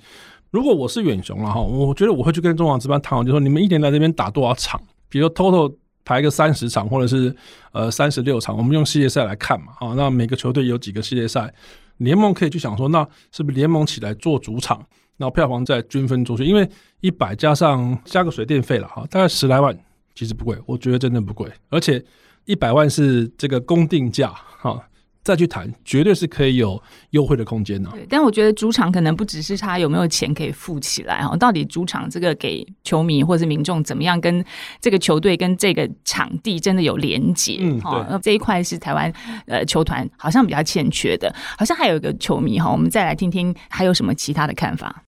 Speaker 2: 如果我是远雄了哈，我觉得我会去跟中华职棒谈，就说你们一年来这边打多少场，比如 total 排个三十场，或者是呃三十六场，我们用系列赛来看嘛，啊，那每个球队有几个系列赛，联盟可以去想说，那是不是联盟起来做主场？然后票房再均分出去，因为一百加上加个水电费了哈，大概十来万，其实不贵，我觉得真的不贵，而且一百万是这个公定价哈。再去谈，绝对是可以有优惠的空间的。对，
Speaker 1: 但我觉得主场可能不只是他有没有钱可以付起来哈，到底主场这个给球迷或是民众怎么样跟这个球队跟这个场地真的有连结？嗯，对，那这一块是台湾呃球团好像比较欠缺的，好像还有一个球迷哈，我们再来听听还有什么其他的看法。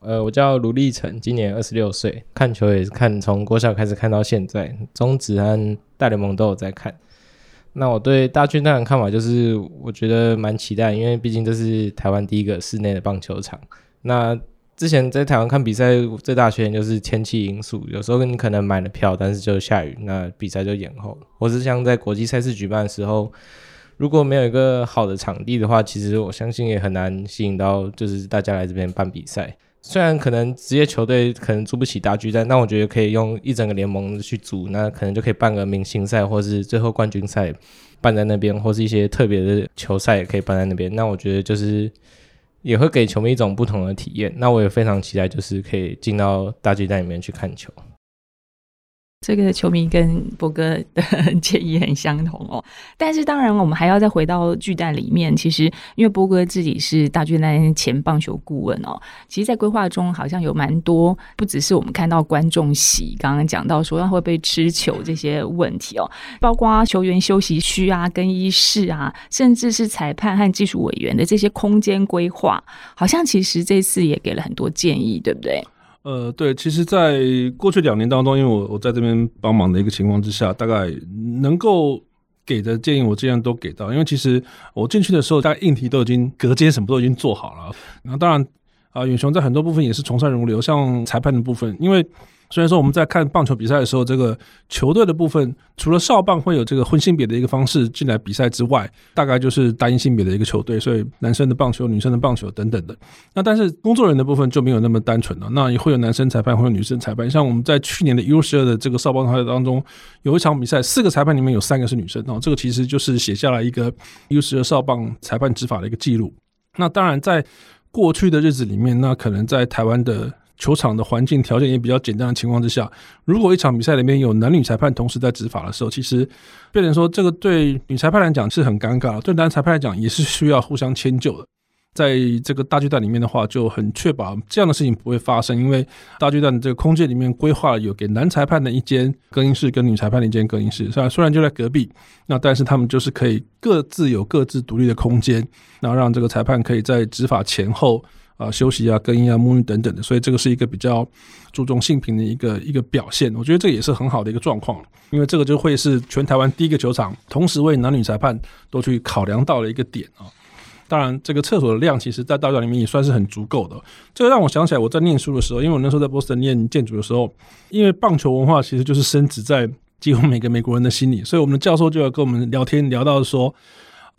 Speaker 6: 呃，我叫卢立成，今年二十六岁，看球也是看从国小开始看到现在，中职和大联盟都有在看。那我对大巨蛋的看法就是，我觉得蛮期待，因为毕竟这是台湾第一个室内的棒球场。那之前在台湾看比赛最大缺点就是天气因素，有时候你可能买了票，但是就下雨，那比赛就延后。或是像在国际赛事举办的时候，如果没有一个好的场地的话，其实我相信也很难吸引到就是大家来这边办比赛。虽然可能职业球队可能租不起大巨蛋，但我觉得可以用一整个联盟去租，那可能就可以办个明星赛，或是最后冠军赛办在那边，或是一些特别的球赛也可以办在那边。那我觉得就是也会给球迷一种不同的体验。那我也非常期待，就是可以进到大巨蛋里面去看球。
Speaker 1: 这个球迷跟波哥的建议很相同哦，但是当然我们还要再回到巨蛋里面。其实因为波哥自己是大巨蛋前棒球顾问哦，其实，在规划中好像有蛮多，不只是我们看到观众席，刚刚讲到说会被吃球这些问题哦，包括球员休息区啊、更衣室啊，甚至是裁判和技术委员的这些空间规划，好像其实这次也给了很多建议，对不对？
Speaker 2: 呃，对，其实，在过去两年当中，因为我我在这边帮忙的一个情况之下，大概能够给的建议，我尽量都给到。因为其实我进去的时候，大概硬体都已经隔间什么都已经做好了。那当然啊，远雄在很多部分也是从善如流，像裁判的部分，因为。虽然说我们在看棒球比赛的时候，这个球队的部分除了少棒会有这个混性别的一个方式进来比赛之外，大概就是单一性别的一个球队，所以男生的棒球、女生的棒球等等的。那但是工作人员的部分就没有那么单纯了，那也会有男生裁判，会有女生裁判。像我们在去年的 U12 的这个少棒赛当中，有一场比赛，四个裁判里面有三个是女生哦，这个其实就是写下来一个 U12 少棒裁判执法的一个记录。那当然，在过去的日子里面，那可能在台湾的。球场的环境条件也比较简单的情况之下，如果一场比赛里面有男女裁判同时在执法的时候，其实变成说这个对女裁判来讲是很尴尬，对男裁判来讲也是需要互相迁就的。在这个大巨蛋里面的话，就很确保这样的事情不会发生，因为大巨蛋的这个空间里面规划了有给男裁判的一间更衣室，跟女裁判的一间更衣室，虽然虽然就在隔壁，那但是他们就是可以各自有各自独立的空间，然后让这个裁判可以在执法前后。啊休息啊、更衣啊、沐浴等等的，所以这个是一个比较注重性平的一个一个表现。我觉得这也是很好的一个状况，因为这个就会是全台湾第一个球场，同时为男女裁判都去考量到了一个点啊。当然，这个厕所的量其实，在大学里面也算是很足够的。这个让我想起来，我在念书的时候，因为我那时候在波士顿念建筑的时候，因为棒球文化其实就是深植在几乎每个美国人的心里，所以我们的教授就要跟我们聊天，聊到说，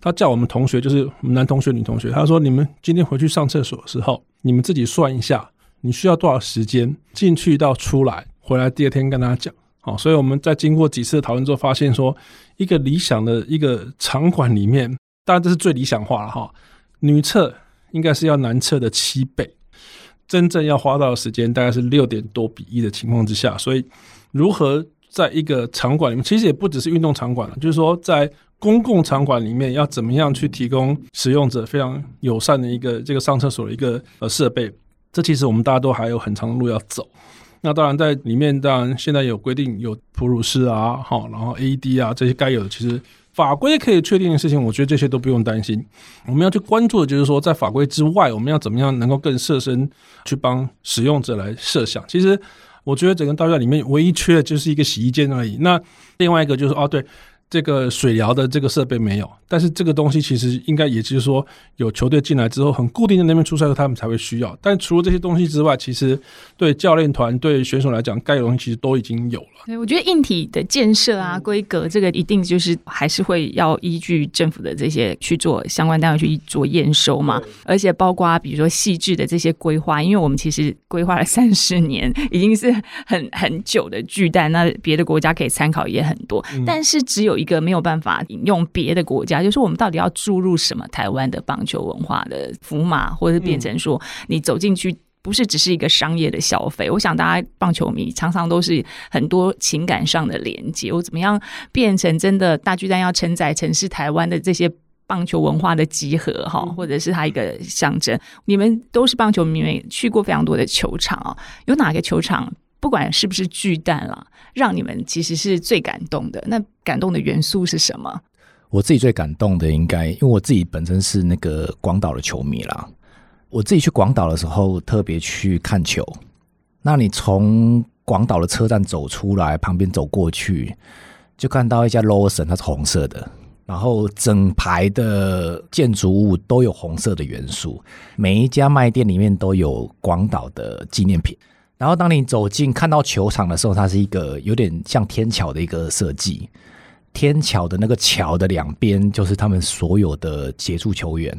Speaker 2: 他叫我们同学，就是我们男同学、女同学，他说：“你们今天回去上厕所的时候，你们自己算一下，你需要多少时间进去到出来，回来第二天跟他讲。”好，所以我们在经过几次的讨论之后，发现说，一个理想的一个场馆里面。当然这是最理想化了哈，女厕应该是要男厕的七倍，真正要花到的时间大概是六点多比一的情况之下，所以如何在一个场馆里面，其实也不只是运动场馆了，就是说在公共场馆里面要怎么样去提供使用者非常友善的一个这个上厕所的一个呃设备，这其实我们大家都还有很长的路要走。那当然在里面，当然现在有规定有哺乳室啊，好，然后 AED 啊这些该有的其实。法规可以确定的事情，我觉得这些都不用担心。我们要去关注的就是说，在法规之外，我们要怎么样能够更设身去帮使用者来设想。其实，我觉得整个大学里面唯一缺的就是一个洗衣间而已。那另外一个就是哦，对。这个水疗的这个设备没有，但是这个东西其实应该也就是说，有球队进来之后很固定的那边出赛，他们才会需要。但除了这些东西之外，其实对教练团、对选手来讲，该有东西其实都已经有了。
Speaker 1: 对，我觉得硬体的建设啊、规格，这个一定就是还是会要依据政府的这些去做相关单位去做验收嘛。而且包括比如说细致的这些规划，因为我们其实规划了三十年，已经是很很久的巨蛋，那别的国家可以参考也很多，但是只有。一个没有办法引用别的国家，就是我们到底要注入什么台湾的棒球文化的符码，或者变成说你走进去不是只是一个商业的消费。我想大家棒球迷常常都是很多情感上的连接，我怎么样变成真的大巨蛋要承载城市台湾的这些棒球文化的集合哈，或者是它一个象征。你们都是棒球迷，去过非常多的球场啊，有哪个球场？不管是不是巨蛋了，让你们其实是最感动的。那感动的元素是什么？
Speaker 3: 我自己最感动的，应该因为我自己本身是那个广岛的球迷啦。我自己去广岛的时候，特别去看球。那你从广岛的车站走出来，旁边走过去，就看到一家 Lawson，它是红色的，然后整排的建筑物都有红色的元素，每一家卖店里面都有广岛的纪念品。然后，当你走进看到球场的时候，它是一个有点像天桥的一个设计。天桥的那个桥的两边，就是他们所有的杰出球员，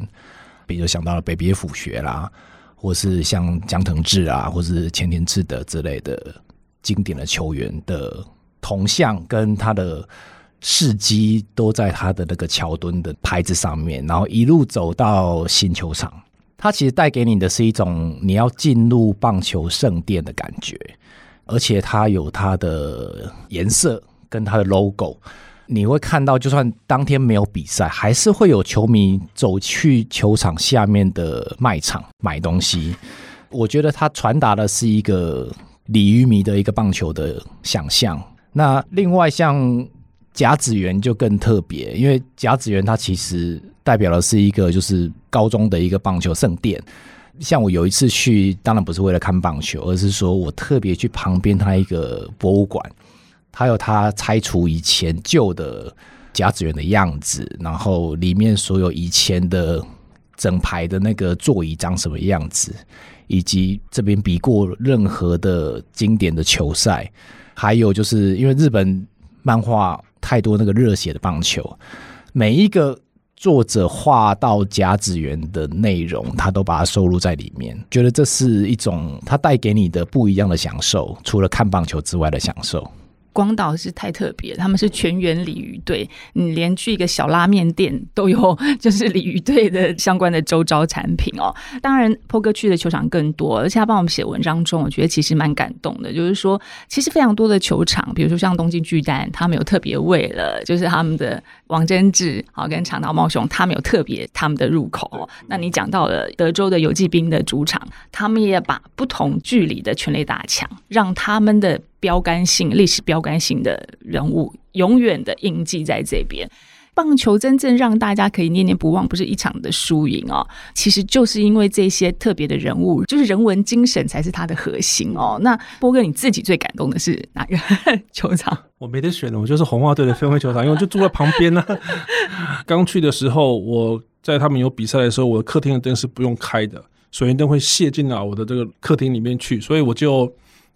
Speaker 3: 比如想到了北别府学啦，或是像江藤志啊，或是前田智德之类的经典的球员的铜像，跟他的事迹都在他的那个桥墩的牌子上面，然后一路走到新球场。它其实带给你的是一种你要进入棒球圣殿的感觉，而且它有它的颜色跟它的 logo，你会看到，就算当天没有比赛，还是会有球迷走去球场下面的卖场买东西。我觉得它传达的是一个鲤鱼迷的一个棒球的想象。那另外像。甲子园就更特别，因为甲子园它其实代表的是一个就是高中的一个棒球圣殿。像我有一次去，当然不是为了看棒球，而是说我特别去旁边它一个博物馆，它有它拆除以前旧的甲子园的样子，然后里面所有以前的整排的那个座椅长什么样子，以及这边比过任何的经典的球赛，还有就是因为日本漫画。太多那个热血的棒球，每一个作者画到甲子园的内容，他都把它收录在里面，觉得这是一种他带给你的不一样的享受，除了看棒球之外的享受。
Speaker 1: 广岛是太特别，他们是全员鲤鱼队，你连去一个小拉面店都有，就是鲤鱼队的相关的周遭产品哦。当然，坡哥去的球场更多，而且他帮我们写文章中，我觉得其实蛮感动的。就是说，其实非常多的球场，比如说像东京巨蛋，他们有特别为了，就是他们的王贞治好跟长岛茂雄，他们有特别他们的入口。那你讲到了德州的游骑兵的主场，他们也把不同距离的全垒打墙，让他们的。标杆性、历史标杆性的人物，永远的印记在这边。棒球真正让大家可以念念不忘，不是一场的输赢哦，其实就是因为这些特别的人物，就是人文精神才是它的核心哦。那波哥你自己最感动的是哪个球场？
Speaker 2: 我没得选了，我就是红袜队的分会球场，因为就住在旁边呢、啊。刚去的时候，我在他们有比赛的时候，我的客厅的灯是不用开的，水源灯会泄进到我的这个客厅里面去，所以我就。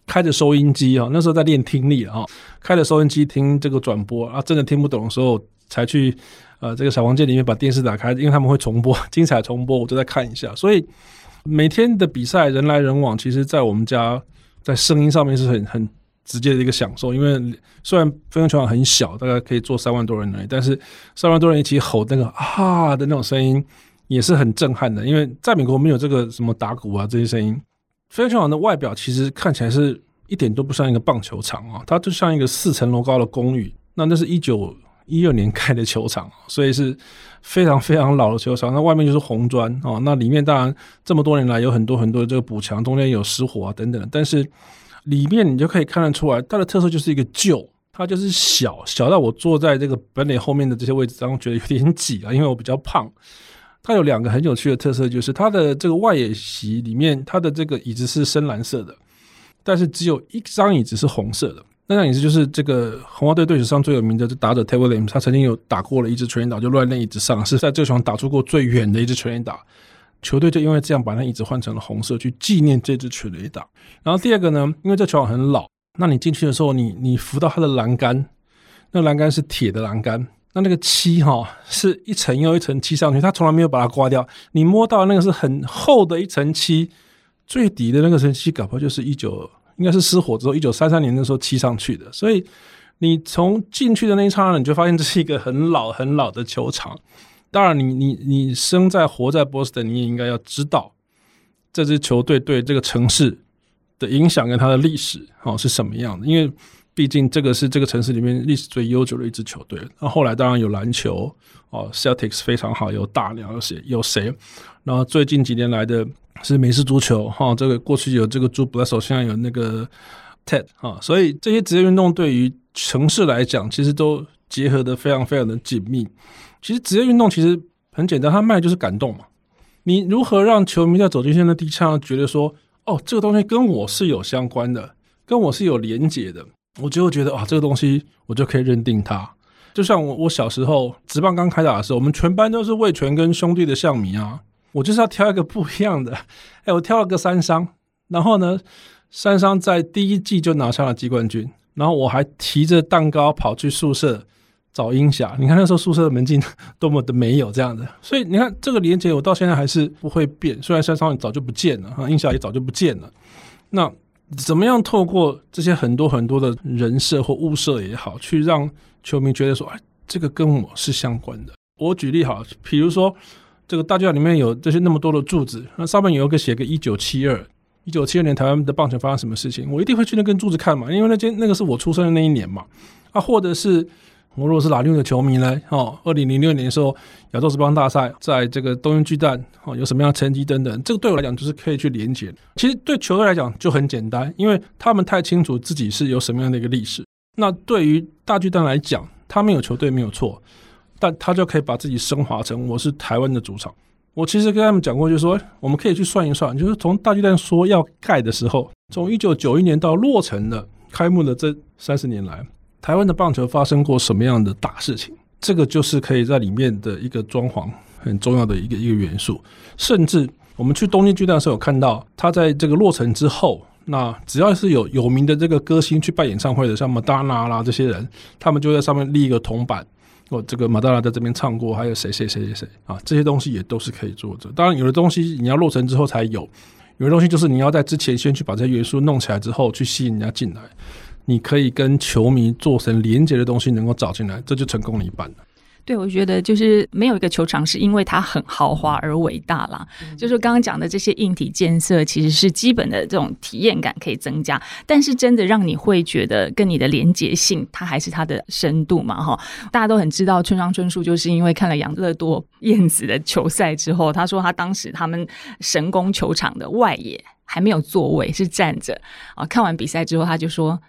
Speaker 2: 开着收音机啊，那时候在练听力啊，开着收音机听这个转播啊，真的听不懂的时候才去呃这个小房间里面把电视打开，因为他们会重播 精彩重播，我就再看一下。所以每天的比赛人来人往，其实在我们家在声音上面是很很直接的一个享受。因为虽然分会球场很小，大概可以坐三万多人而已，但是三万多人一起吼那个啊的那种声音也是很震撼的。因为在美国没有这个什么打鼓啊这些声音。飞球场的外表其实看起来是一点都不像一个棒球场啊，它就像一个四层楼高的公寓。那那是一九一二年盖的球场，所以是非常非常老的球场。那外面就是红砖啊，那里面当然这么多年来有很多很多的这个补墙，中间有失火啊等等。但是里面你就可以看得出来，它的特色就是一个旧，它就是小小到我坐在这个本垒后面的这些位置当中觉得有点挤啊，因为我比较胖。它有两个很有趣的特色，就是它的这个外野席里面，它的这个椅子是深蓝色的，但是只有一张椅子是红色的。那张椅子就是这个红袜队队史上最有名的这打者 Ted Williams，他曾经有打过了一支全垒打，就落在那椅子上，是在这场打出过最远的一支全垒打。球队就因为这样把那椅子换成了红色，去纪念这支全垒打。然后第二个呢，因为这球场很老，那你进去的时候，你你扶到它的栏杆，那栏杆是铁的栏杆。那那个漆哈是一层又一层漆上去，它从来没有把它刮掉。你摸到那个是很厚的一层漆，最底的那个层漆搞不好就是一九应该是失火之后一九三三年的时候漆上去的。所以你从进去的那一刹那，你就发现这是一个很老很老的球场。当然你，你你你生在活在波士顿，你也应该要知道这支球队对这个城市的影响跟它的历史哦是什么样的，因为。毕竟这个是这个城市里面历史最悠久的一支球队。那后来当然有篮球哦，Celtics 非常好，有大鸟，有谁有谁？然后最近几年来的是美式足球哈，这个过去有这个 Drew Bledsoe，现在有那个 Ted 哈，所以这些职业运动对于城市来讲，其实都结合得非常非常的紧密。其实职业运动其实很简单，它卖就是感动嘛。你如何让球迷在走进去的地上觉得说，哦，这个东西跟我是有相关的，跟我是有连结的。我就会觉得啊，这个东西我就可以认定它。就像我我小时候职棒刚开打的时候，我们全班都是魏全跟兄弟的象迷啊。我就是要挑一个不一样的。哎，我挑了个三商，然后呢，三商在第一季就拿下了季冠军。然后我还提着蛋糕跑去宿舍找英侠。你看那时候宿舍的门禁 多么的没有这样的。所以你看这个连接，我到现在还是不会变。虽然三商早就不见了，哈，鹰侠也早就不见了。那。怎么样透过这些很多很多的人设或物设也好，去让球迷觉得说，哎，这个跟我是相关的。我举例好，比如说这个大剧院里面有这些那么多的柱子，那上面有一个写个一九七二，一九七二年台湾的棒球发生什么事情，我一定会去那根柱子看嘛，因为那间那个是我出生的那一年嘛，啊，或者是。我如果是拉力的球迷呢？哦，二零零六年的时候，亚洲之邦大赛在这个东京巨蛋哦，有什么样的成绩等等，这个对我来讲就是可以去连结。其实对球队来讲就很简单，因为他们太清楚自己是有什么样的一个历史。那对于大巨蛋来讲，他们有球队没有错，但他就可以把自己升华成我是台湾的主场。我其实跟他们讲过，就是说我们可以去算一算，就是从大巨蛋说要盖的时候，从一九九一年到落成的开幕的这三十年来。台湾的棒球发生过什么样的大事情？这个就是可以在里面的一个装潢很重要的一个一个元素。甚至我们去东京巨蛋的时候有看到，他在这个落成之后，那只要是有有名的这个歌星去办演唱会的，像马达拉啦这些人，他们就在上面立一个铜板，哦，这个马达拉在这边唱过，还有谁谁谁谁谁啊，这些东西也都是可以做的。当然，有的东西你要落成之后才有，有的东西就是你要在之前先去把这些元素弄起来之后，去吸引人家进来。你可以跟球迷做成连接的东西，能够找进来，这就成功了一半了。
Speaker 1: 对，我觉得就是没有一个球场是因为它很豪华而伟大啦。嗯、就是刚刚讲的这些硬体建设，其实是基本的这种体验感可以增加，但是真的让你会觉得跟你的连接性，它还是它的深度嘛？哈，大家都很知道村上春树，就是因为看了养乐多燕子的球赛之后，他说他当时他们神宫球场的外野还没有座位，是站着啊。看完比赛之后，他就说。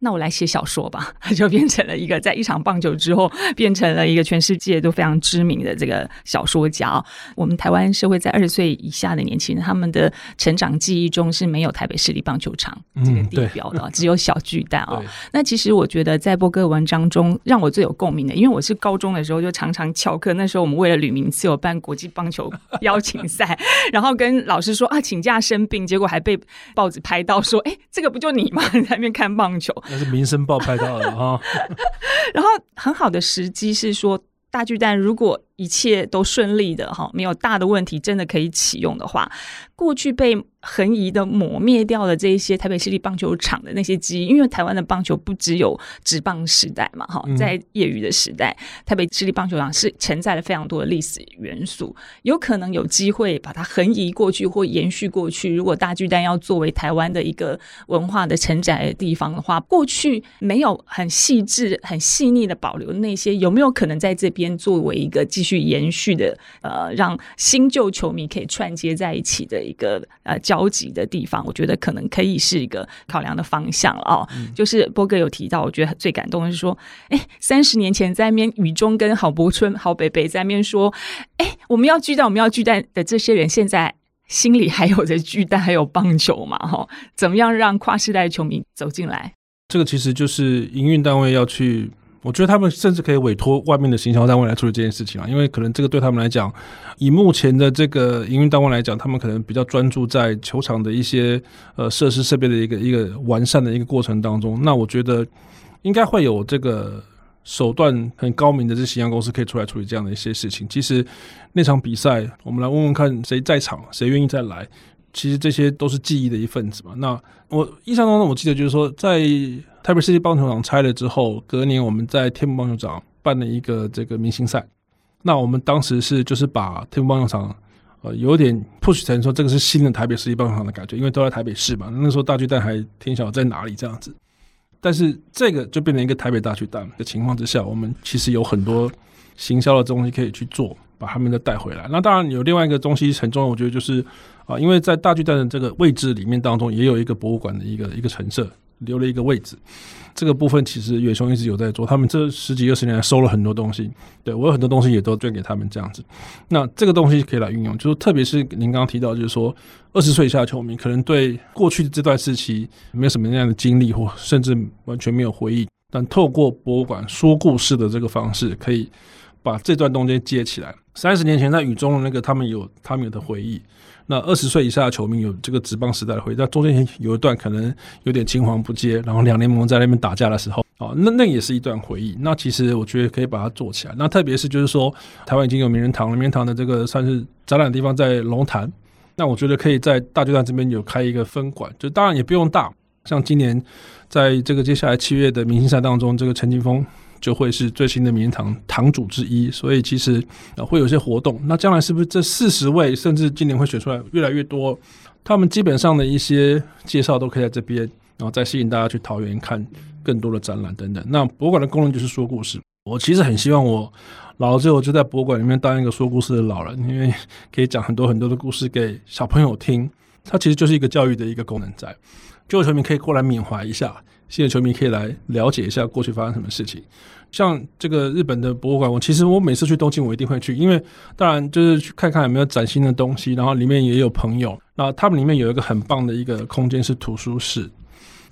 Speaker 1: 那我来写小说吧，就变成了一个在一场棒球之后，变成了一个全世界都非常知名的这个小说家。我们台湾社会在二十岁以下的年轻人，他们的成长记忆中是没有台北市立棒球场这个地标的，嗯、只有小巨蛋啊。那其实我觉得，在波哥的文章中，让我最有共鸣的，因为我是高中的时候就常常翘课，那时候我们为了吕名次有办国际棒球 邀请赛，然后跟老师说啊，请假生病，结果还被报纸拍到说，哎，这个不就你吗？你 在那边看棒球。
Speaker 2: 那是《民生报》拍到的哈，
Speaker 1: 然后很好的时机是说，大巨蛋如果一切都顺利的哈，没有大的问题，真的可以启用的话，过去被。横移的抹灭掉了这一些台北市立棒球场的那些记忆，因为台湾的棒球不只有职棒时代嘛，哈，在业余的时代，台北市立棒球场是承载了非常多的历史元素，有可能有机会把它横移过去或延续过去。如果大巨蛋要作为台湾的一个文化的承载的地方的话，过去没有很细致、很细腻的保留那些，有没有可能在这边作为一个继续延续的，呃，让新旧球迷可以串接在一起的一个呃。交集的地方，我觉得可能可以是一个考量的方向了哦。嗯、就是波哥有提到，我觉得最感动的是说，哎，三十年前在那边雨中跟郝柏村、郝北北在那边说，哎，我们要巨蛋，我们要巨蛋的这些人，现在心里还有着巨蛋，还有棒球嘛？哈、哦，怎么样让跨世代的球迷走进来？
Speaker 2: 这个其实就是营运单位要去。我觉得他们甚至可以委托外面的行销单位来处理这件事情啊，因为可能这个对他们来讲，以目前的这个营运单位来讲，他们可能比较专注在球场的一些呃设施设备的一个一个完善的一个过程当中。那我觉得应该会有这个手段很高明的这行销公司可以出来处理这样的一些事情。其实那场比赛，我们来问问看谁在场，谁愿意再来。其实这些都是记忆的一份子嘛。那我印象当中，我记得就是说在。台北世界棒球场拆了之后，隔年我们在天母棒球场办了一个这个明星赛。那我们当时是就是把天母棒球场呃有点 push 成说这个是新的台北世界棒球场的感觉，因为都在台北市嘛。那时候大巨蛋还天晓在哪里这样子，但是这个就变成一个台北大巨蛋的情况之下，我们其实有很多行销的东西可以去做，把他们都带回来。那当然有另外一个东西很重要，我觉得就是啊，因为在大巨蛋的这个位置里面当中，也有一个博物馆的一个一个陈设。留了一个位置，这个部分其实远雄一直有在做。他们这十几二十年来收了很多东西，对我有很多东西也都捐给他们这样子。那这个东西可以来运用，就是特别是您刚刚提到，就是说二十岁以下的球迷可能对过去的这段时期没有什么那样的经历，或甚至完全没有回忆。但透过博物馆说故事的这个方式，可以把这段东西接起来。三十年前在雨中的那个，他们有他们有的回忆。那二十岁以下的球迷有这个职棒时代的回忆，那中间有一段可能有点青黄不接，然后两联盟在那边打架的时候，啊，那那也是一段回忆。那其实我觉得可以把它做起来。那特别是就是说，台湾已经有名人堂了，名人堂的这个算是展览地方在龙潭，那我觉得可以在大巨蛋这边有开一个分馆，就当然也不用大，像今年在这个接下来七月的明星赛当中，这个陈金锋。就会是最新的名人堂堂主之一，所以其实啊会有些活动。那将来是不是这四十位，甚至今年会选出来越来越多？他们基本上的一些介绍都可以在这边，然后再吸引大家去桃园看更多的展览等等。那博物馆的功能就是说故事。我其实很希望我老了之后就在博物馆里面当一个说故事的老人，因为可以讲很多很多的故事给小朋友听。它其实就是一个教育的一个功能在，旧球迷可以过来缅怀一下。新的球迷可以来了解一下过去发生什么事情，像这个日本的博物馆，我其实我每次去东京，我一定会去，因为当然就是去看看有没有崭新的东西，然后里面也有朋友，那他们里面有一个很棒的一个空间是图书室，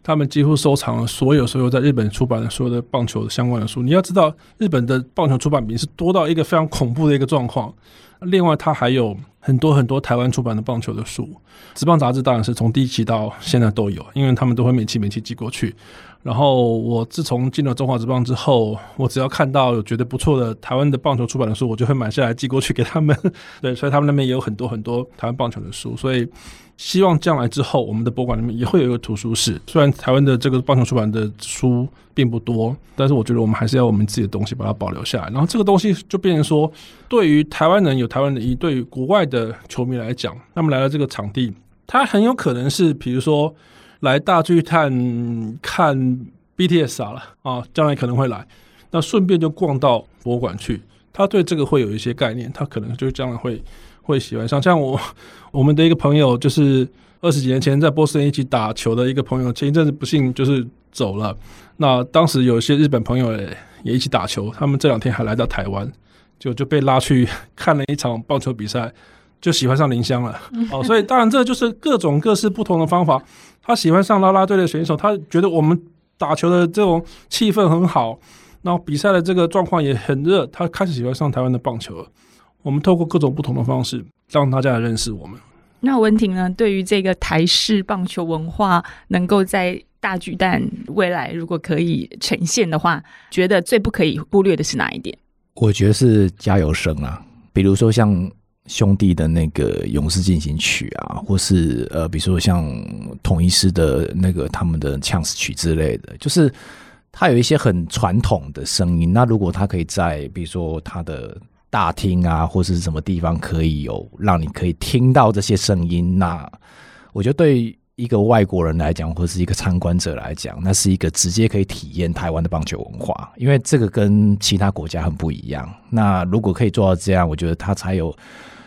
Speaker 2: 他们几乎收藏了所有所有在日本出版的所有的棒球相关的书。你要知道，日本的棒球出版品是多到一个非常恐怖的一个状况。另外，它还有很多很多台湾出版的棒球的书，职棒杂志当然是从第一期到现在都有，因为他们都会每期每期寄过去。然后我自从进了中华职棒之后，我只要看到有觉得不错的台湾的棒球出版的书，我就会买下来寄过去给他们。对，所以他们那边也有很多很多台湾棒球的书，所以。希望将来之后，我们的博物馆里面也会有一个图书室。虽然台湾的这个棒球出版的书并不多，但是我觉得我们还是要我们自己的东西把它保留下来。然后这个东西就变成说，对于台湾人有台湾的意义，对于国外的球迷来讲，那么来到这个场地，他很有可能是，比如说来大巨蛋看 BTS 了啊，将来可能会来，那顺便就逛到博物馆去，他对这个会有一些概念，他可能就将来会。会喜欢上。像我 我们的一个朋友，就是二十几年前在波士顿一起打球的一个朋友，前一阵子不幸就是走了。那当时有一些日本朋友也也一起打球，他们这两天还来到台湾，就就被拉去看了一场棒球比赛，就喜欢上林香了。哦，所以当然这就是各种各式不同的方法。他喜欢上啦啦队的选手，他觉得我们打球的这种气氛很好，然后比赛的这个状况也很热，他开始喜欢上台湾的棒球了。我们透过各种不同的方式，让大家来认识我们。
Speaker 1: 那文婷呢？对于这个台式棒球文化，能够在大巨蛋未来如果可以呈现的话，觉得最不可以忽略的是哪一点？
Speaker 3: 我觉得是加油声啊，比如说像。兄弟的那个《勇士进行曲》啊，或是呃，比如说像统一师的那个他们的呛死曲之类的，就是它有一些很传统的声音。那如果它可以在比如说它的大厅啊，或是什么地方可以有让你可以听到这些声音，那我觉得对一个外国人来讲，或是一个参观者来讲，那是一个直接可以体验台湾的棒球文化，因为这个跟其他国家很不一样。那如果可以做到这样，我觉得他才有。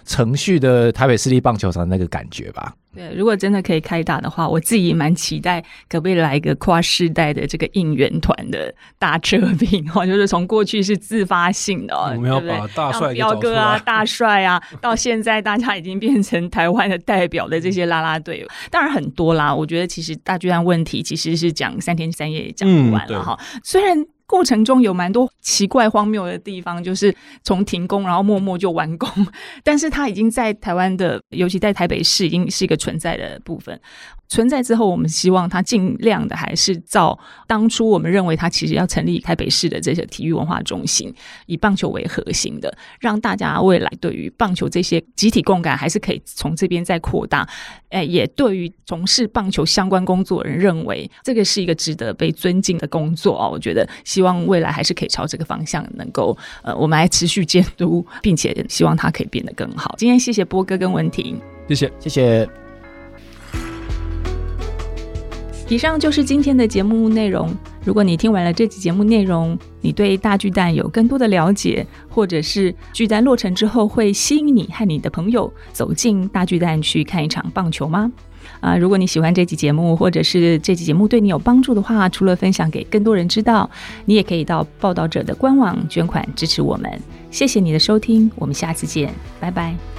Speaker 3: 程序的台北市立棒球场那个感觉吧。
Speaker 1: 对，如果真的可以开打的话，我自己也蛮期待，可不可以来一个跨世代的这个应援团的大撤兵哈，就是从过去是自发性的，
Speaker 2: 我们要把大帅
Speaker 1: 彪哥啊、大帅啊，到现在大家已经变成台湾的代表的这些啦啦队，当然很多啦。我觉得其实大巨蛋问题其实是讲三天三夜也讲不完了哈、嗯，虽然。过程中有蛮多奇怪荒谬的地方，就是从停工然后默默就完工，但是它已经在台湾的，尤其在台北市已经是一个存在的部分。存在之后，我们希望它尽量的还是照当初我们认为它其实要成立台北市的这些体育文化中心，以棒球为核心的，让大家未来对于棒球这些集体共感还是可以从这边再扩大。哎，也对于从事棒球相关工作的人认为这个是一个值得被尊敬的工作哦，我觉得希望未来还是可以朝这个方向能够呃，我们来持续监督，并且希望它可以变得更好。今天谢谢波哥跟文婷，
Speaker 2: 谢谢
Speaker 3: 谢谢。
Speaker 1: 以上就是今天的节目内容。如果你听完了这期节目内容，你对大巨蛋有更多的了解，或者是巨蛋落成之后会吸引你和你的朋友走进大巨蛋去看一场棒球吗？啊，如果你喜欢这期节目，或者是这期节目对你有帮助的话，除了分享给更多人知道，你也可以到报道者的官网捐款支持我们。谢谢你的收听，我们下次见，拜拜。